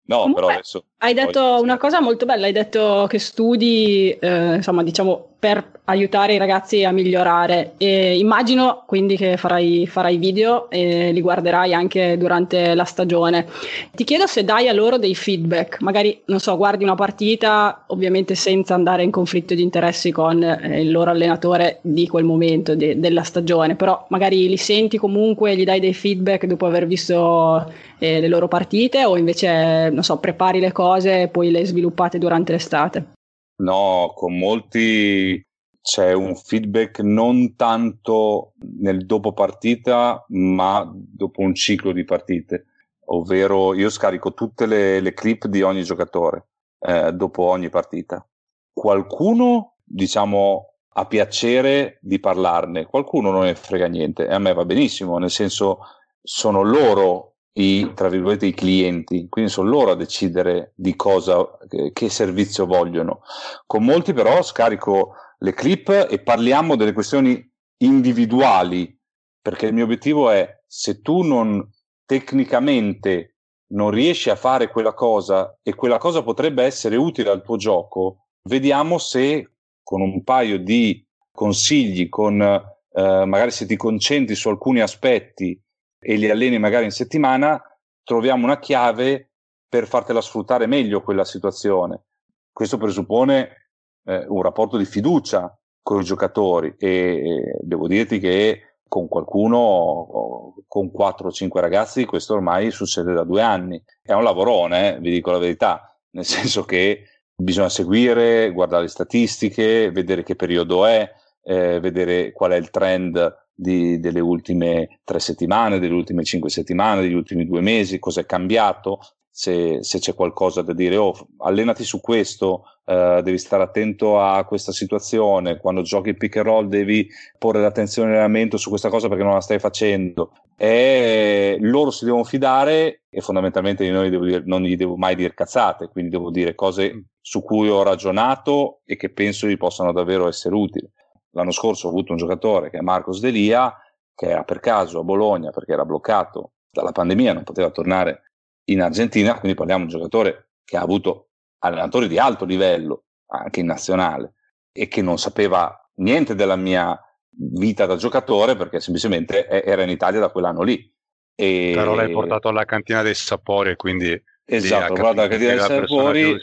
No, Comunque, però adesso. Hai detto poi... una cosa molto bella, hai detto che studi, eh, insomma, diciamo, per aiutare i ragazzi a migliorare. E immagino quindi che farai, farai, video e li guarderai anche durante la stagione. Ti chiedo se dai a loro dei feedback, magari, non so, guardi una partita, ovviamente senza andare in conflitto di interessi con eh, il loro allenatore di quel momento de- della stagione, però magari li senti comunque, gli dai dei feedback dopo aver visto eh, le loro partite o invece, non so, prepari le cose e poi le sviluppate durante l'estate? No, con molti c'è un feedback non tanto nel dopo partita, ma dopo un ciclo di partite. Ovvero io scarico tutte le, le clip di ogni giocatore eh, dopo ogni partita. Qualcuno, diciamo, ha piacere di parlarne, qualcuno non ne frega niente e a me va benissimo, nel senso sono loro i, tra virgolette, i clienti, quindi sono loro a decidere di cosa, che servizio vogliono. Con molti però scarico le clip e parliamo delle questioni individuali, perché il mio obiettivo è se tu non tecnicamente non riesci a fare quella cosa e quella cosa potrebbe essere utile al tuo gioco, vediamo se con un paio di consigli, con eh, magari se ti concentri su alcuni aspetti e li alleni magari in settimana, troviamo una chiave per fartela sfruttare meglio quella situazione. Questo presuppone eh, un rapporto di fiducia con i giocatori e, devo dirti che con qualcuno, con 4 o 5 ragazzi, questo ormai succede da due anni. È un lavorone, eh, vi dico la verità, nel *laughs* senso che bisogna seguire, guardare le statistiche, vedere che periodo è, eh, vedere qual è il trend di, delle ultime tre settimane, delle ultime cinque settimane, degli ultimi due mesi, cosa è cambiato, se, se c'è qualcosa da dire, oh, allenati su questo, uh, devi stare attento a questa situazione, quando giochi pick and roll devi porre l'attenzione all'allenamento su questa cosa perché non la stai facendo. E loro si devono fidare e fondamentalmente io dire, non gli devo mai dire cazzate, quindi devo dire cose su cui ho ragionato e che penso gli possano davvero essere utili. L'anno scorso ho avuto un giocatore che è Marcos Delia, che era per caso a Bologna perché era bloccato dalla pandemia, non poteva tornare in Argentina, quindi parliamo di un giocatore che ha avuto allenatori di alto livello, anche in nazionale, e che non sapeva niente della mia vita da giocatore perché semplicemente era in Italia da quell'anno lì. E... Però l'hai portato alla cantina dei sapori, quindi... Esatto, guarda la cantina dei sapori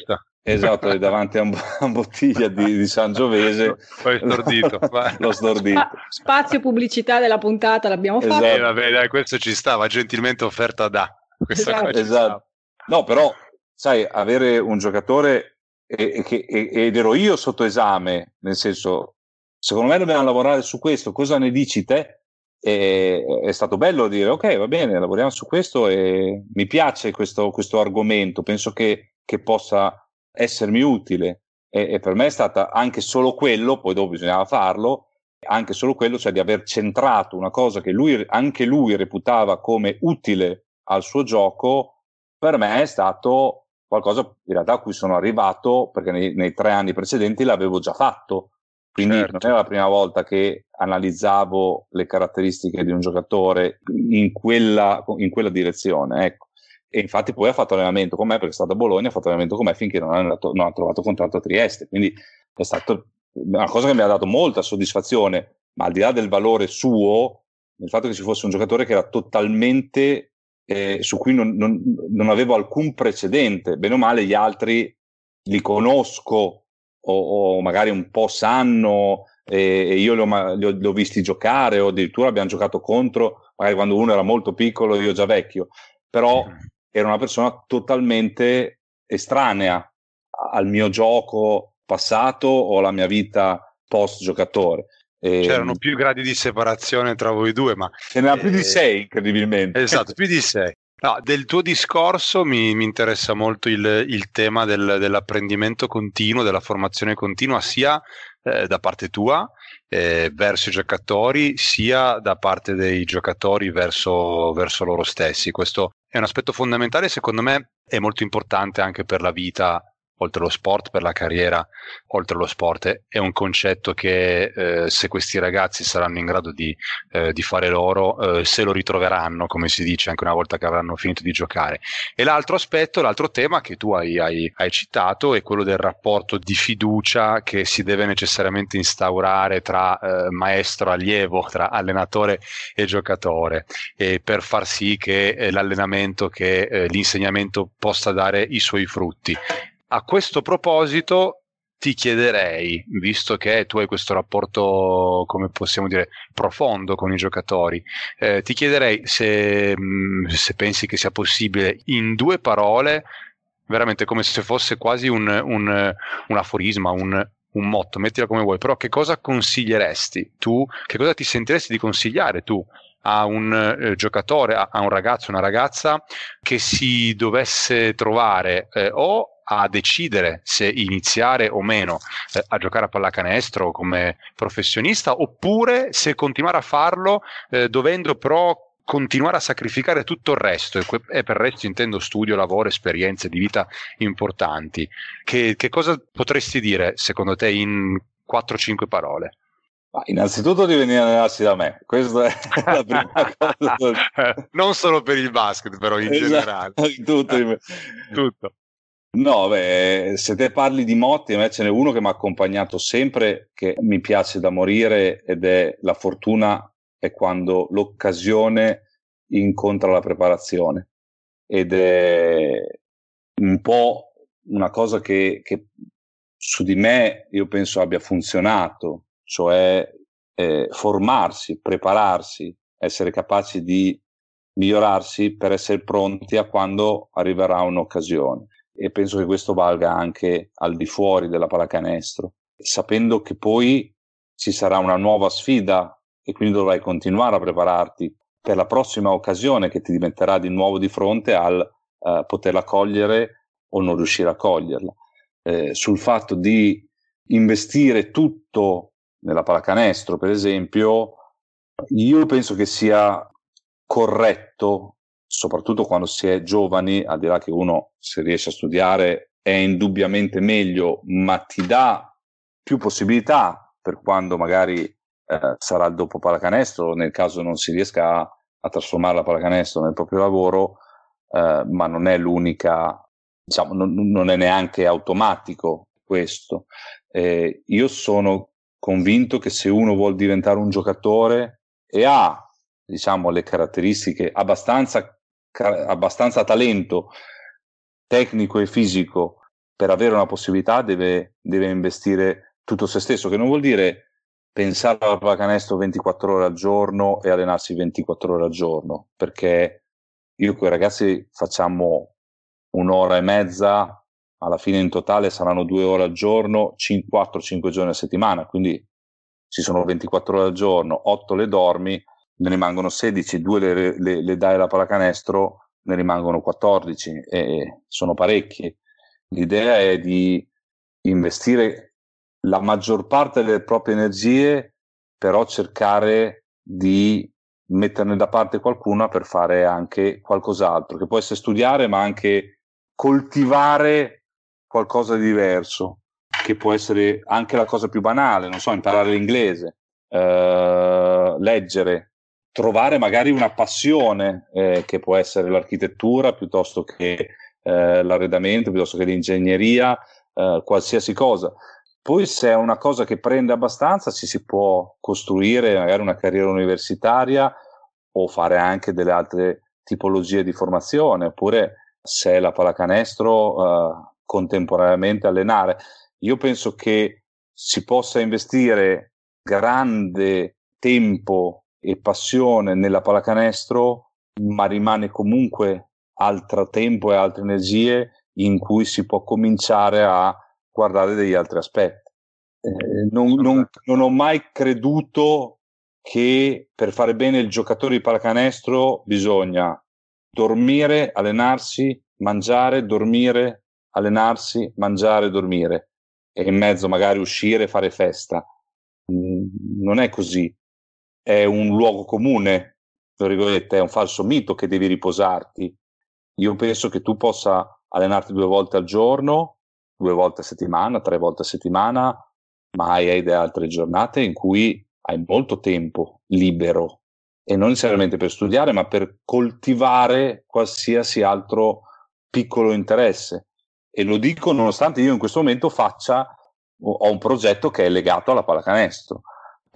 Esatto, davanti a una bottiglia di, di Sangiovese. Poi stordito. *laughs* L'ho stordito. Spa- spazio pubblicità della puntata l'abbiamo esatto. fatto. Eh, vabbè, dai, questo ci stava, gentilmente offerta da. Questa esatto. esatto. No, però, sai, avere un giocatore e, e, ed ero io sotto esame, nel senso, secondo me dobbiamo lavorare su questo, cosa ne dici te? E, è stato bello dire, ok, va bene, lavoriamo su questo e mi piace questo, questo argomento, penso che, che possa essermi utile e, e, per me è stata anche solo quello, poi dopo bisognava farlo, anche solo quello, cioè di aver centrato una cosa che lui, anche lui reputava come utile al suo gioco, per me è stato qualcosa in realtà a cui sono arrivato perché nei, nei tre anni precedenti l'avevo già fatto. Quindi certo. non era la prima volta che analizzavo le caratteristiche di un giocatore in quella, in quella direzione. Ecco e infatti poi ha fatto allenamento con me perché è stato a Bologna, ha fatto allenamento con me finché non, andato, non ha trovato contratto a Trieste, quindi è stata una cosa che mi ha dato molta soddisfazione, ma al di là del valore suo, il fatto che ci fosse un giocatore che era totalmente eh, su cui non, non, non, avevo alcun precedente, bene o male gli altri li conosco o, o magari un po' sanno e, e io li ho, li, ho, li ho, visti giocare o addirittura abbiamo giocato contro, magari quando uno era molto piccolo e io già vecchio, però era una persona totalmente estranea al mio gioco passato o alla mia vita post giocatore. E, C'erano più gradi di separazione tra voi due, ma... Ce n'era eh, più di sei, incredibilmente. Esatto, *laughs* più di sei. No, del tuo discorso mi, mi interessa molto il, il tema del, dell'apprendimento continuo, della formazione continua, sia eh, da parte tua eh, verso i giocatori, sia da parte dei giocatori verso, verso loro stessi. Questo è un aspetto fondamentale, secondo me è molto importante anche per la vita oltre lo sport per la carriera, oltre lo sport. È un concetto che eh, se questi ragazzi saranno in grado di, eh, di fare loro, eh, se lo ritroveranno, come si dice, anche una volta che avranno finito di giocare. E l'altro aspetto, l'altro tema che tu hai, hai, hai citato è quello del rapporto di fiducia che si deve necessariamente instaurare tra eh, maestro allievo, tra allenatore e giocatore, e per far sì che eh, l'allenamento, che eh, l'insegnamento possa dare i suoi frutti a questo proposito ti chiederei, visto che tu hai questo rapporto, come possiamo dire, profondo con i giocatori, eh, ti chiederei se, mm, se, pensi che sia possibile in due parole, veramente come se fosse quasi un, un, un aforisma, un, un motto, mettila come vuoi, però che cosa consiglieresti tu, che cosa ti sentiresti di consigliare tu a un eh, giocatore, a, a, un ragazzo, una ragazza che si dovesse trovare eh, o a decidere se iniziare o meno eh, a giocare a pallacanestro come professionista oppure se continuare a farlo eh, dovendo però continuare a sacrificare tutto il resto e per il resto intendo studio, lavoro, esperienze di vita importanti. Che, che cosa potresti dire secondo te in 4-5 parole? Ma innanzitutto di venire a allenarsi da me, questa è *laughs* la prima cosa. non solo per il basket, però in esatto, generale. Tutto. tutto. No, beh, se te parli di Motti, a me ce n'è uno che mi ha accompagnato sempre, che mi piace da morire ed è la fortuna è quando l'occasione incontra la preparazione. Ed è un po' una cosa che, che su di me io penso abbia funzionato, cioè eh, formarsi, prepararsi, essere capaci di migliorarsi per essere pronti a quando arriverà un'occasione e penso che questo valga anche al di fuori della pallacanestro, sapendo che poi ci sarà una nuova sfida e quindi dovrai continuare a prepararti per la prossima occasione che ti diventerà di nuovo di fronte al uh, poterla cogliere o non riuscire a coglierla. Eh, sul fatto di investire tutto nella pallacanestro, per esempio, io penso che sia corretto soprattutto quando si è giovani, al di là che uno se riesce a studiare è indubbiamente meglio, ma ti dà più possibilità per quando magari eh, sarà il dopo pallacanestro, nel caso non si riesca a, a trasformare la pallacanestro nel proprio lavoro, eh, ma non è l'unica, diciamo, non, non è neanche automatico questo. Eh, io sono convinto che se uno vuole diventare un giocatore e ha diciamo le caratteristiche abbastanza abbastanza talento tecnico e fisico per avere una possibilità deve, deve investire tutto se stesso, che non vuol dire pensare alla pallacanestro 24 ore al giorno e allenarsi 24 ore al giorno, perché io con i ragazzi facciamo un'ora e mezza, alla fine in totale saranno due ore al giorno, 4-5 giorni a settimana, quindi ci sono 24 ore al giorno, 8 le dormi, ne rimangono 16, due le, le, le dai alla pallacanestro, ne rimangono 14 e sono parecchi. L'idea è di investire la maggior parte delle proprie energie, però cercare di metterne da parte qualcuna per fare anche qualcos'altro, che può essere studiare, ma anche coltivare qualcosa di diverso, che può essere anche la cosa più banale, non so, imparare l'inglese, eh, leggere, trovare magari una passione eh, che può essere l'architettura piuttosto che eh, l'arredamento, piuttosto che l'ingegneria, eh, qualsiasi cosa. Poi se è una cosa che prende abbastanza ci si può costruire magari una carriera universitaria o fare anche delle altre tipologie di formazione, oppure se è la pallacanestro eh, contemporaneamente allenare. Io penso che si possa investire grande tempo e passione nella pallacanestro, ma rimane comunque altro tempo e altre energie in cui si può cominciare a guardare degli altri aspetti. Eh, non, non, non, ho mai creduto che per fare bene il giocatore di pallacanestro bisogna dormire, allenarsi, mangiare, dormire, allenarsi, mangiare, dormire e in mezzo magari uscire e fare festa. Mm, non è così è un luogo comune, è un falso mito che devi riposarti. Io penso che tu possa allenarti due volte al giorno due volte a settimana, tre volte a settimana, ma hai delle altre giornate in cui hai molto tempo libero e non necessariamente per studiare, ma per coltivare qualsiasi altro piccolo interesse. E lo dico nonostante io in questo momento faccia, ho un progetto che è legato alla pallacanestro,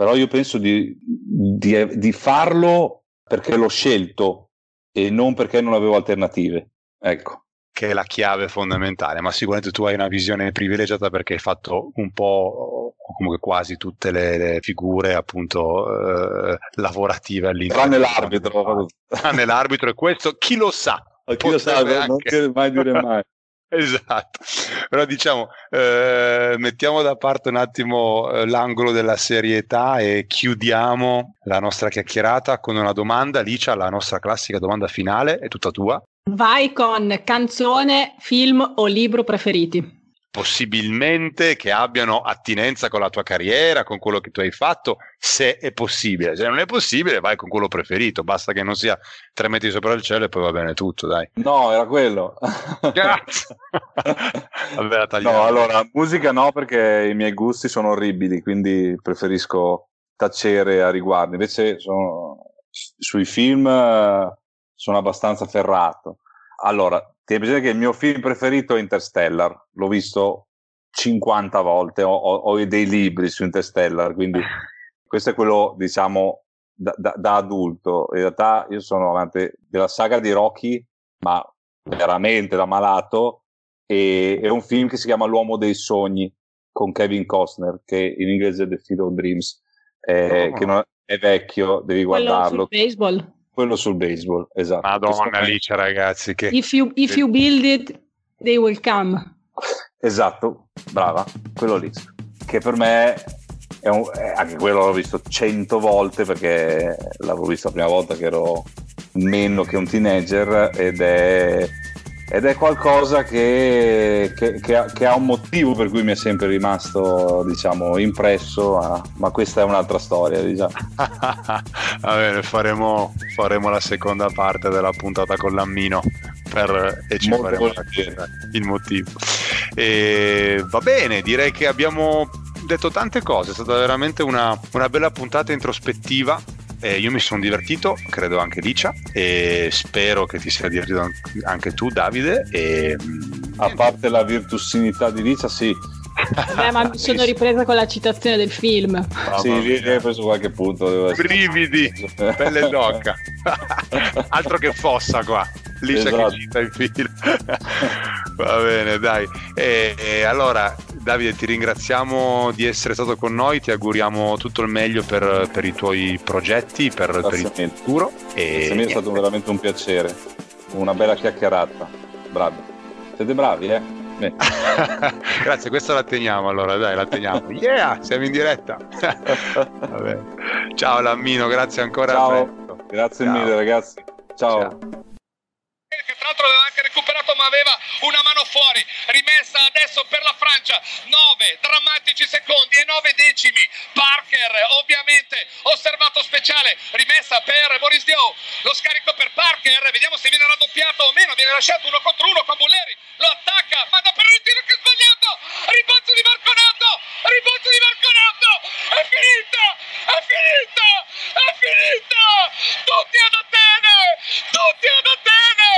però io penso di, di, di farlo perché l'ho scelto e non perché non avevo alternative. Ecco che è la chiave fondamentale, ma sicuramente tu hai una visione privilegiata perché hai fatto un po' comunque quasi tutte le, le figure appunto eh, lavorative all'interno. Tranne l'arbitro. Tranne l'arbitro e questo chi lo sa. Chi lo sa, non mai dire *laughs* mai. Esatto, però diciamo, eh, mettiamo da parte un attimo eh, l'angolo della serietà e chiudiamo la nostra chiacchierata con una domanda. Licia, la nostra classica domanda finale è tutta tua. Vai con canzone, film o libro preferiti. Possibilmente che abbiano attinenza con la tua carriera, con quello che tu hai fatto, se è possibile. Se non è possibile, vai con quello preferito. Basta che non sia tre metri sopra il cielo e poi va bene tutto, dai. No, era quello. Grazie. *laughs* Vabbè, no, allora, musica no, perché i miei gusti sono orribili, quindi preferisco tacere a riguardo. Invece sono, sui film sono abbastanza ferrato. Allora, ti presente che il mio film preferito è Interstellar, l'ho visto 50 volte, ho, ho, ho dei libri su Interstellar, quindi *laughs* questo è quello, diciamo, da, da, da, adulto. In realtà io sono amante della saga di Rocky, ma veramente da malato, e è un film che si chiama L'uomo dei sogni, con Kevin Costner, che in inglese è The Field of Dreams, eh, oh. che non è vecchio, devi quello guardarlo. Sul baseball quello sul baseball, esatto. Madonna Alice, ragazzi. Che... If, you, if you build it, they will come. *laughs* Esatto, brava, quello lì. Che per me è un, eh, anche quello l'ho visto cento volte perché l'avevo visto la prima volta che ero meno che un teenager ed è ed è qualcosa che, che, che, ha, che, ha, un motivo per cui mi è sempre rimasto diciamo impresso ah, ma questa è un'altra storia diciamo. *laughs* va bene faremo, faremo, la seconda parte della puntata con l'ammino per, e ci Molto faremo il motivo. E, va bene direi che abbiamo detto tante cose è stata veramente una, una bella puntata introspettiva eh, io mi sono divertito, credo anche Licia, e spero che ti sia divertito anche tu, Davide. E... Mm, A parte la virtuosinità di Licia, sì. Beh, ma mi sono ripresa con la citazione del film. Ah, sì, lì hai preso qualche punto. Brividi, pelle d'occa. *laughs* Altro che fossa qua. Licia esatto. che cita il film. Va bene, dai. E, e allora, Davide, ti ringraziamo di essere stato con noi, ti auguriamo tutto il meglio per, per i tuoi progetti, per, per il futuro. E Grazie è stato veramente un piacere, una bella chiacchierata. Bravi. Siete bravi, eh? *laughs* Grazie, questa la teniamo allora, dai, la teniamo. Yeah, siamo in diretta. *laughs* Ciao Lammino, grazie ancora. Ciao, grazie Ciao. mille ragazzi. Ciao. Ciao tra l'altro l'aveva anche recuperato ma aveva una mano fuori, rimessa adesso per la Francia, 9 drammatici secondi e 9 decimi, Parker ovviamente osservato speciale, rimessa per Boris Dio, lo scarico per Parker, vediamo se viene raddoppiato o meno, viene lasciato uno contro uno con Bulleri, lo attacca, manda per il tiro che sbagliato! Marconato, rimbalzo di Marconato, rimbalzo di Marconato, è finita, è finita, è finita, tutti ad Atene, tutti ad Atene,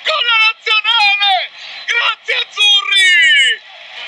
con la nazionale, grazie azzurri!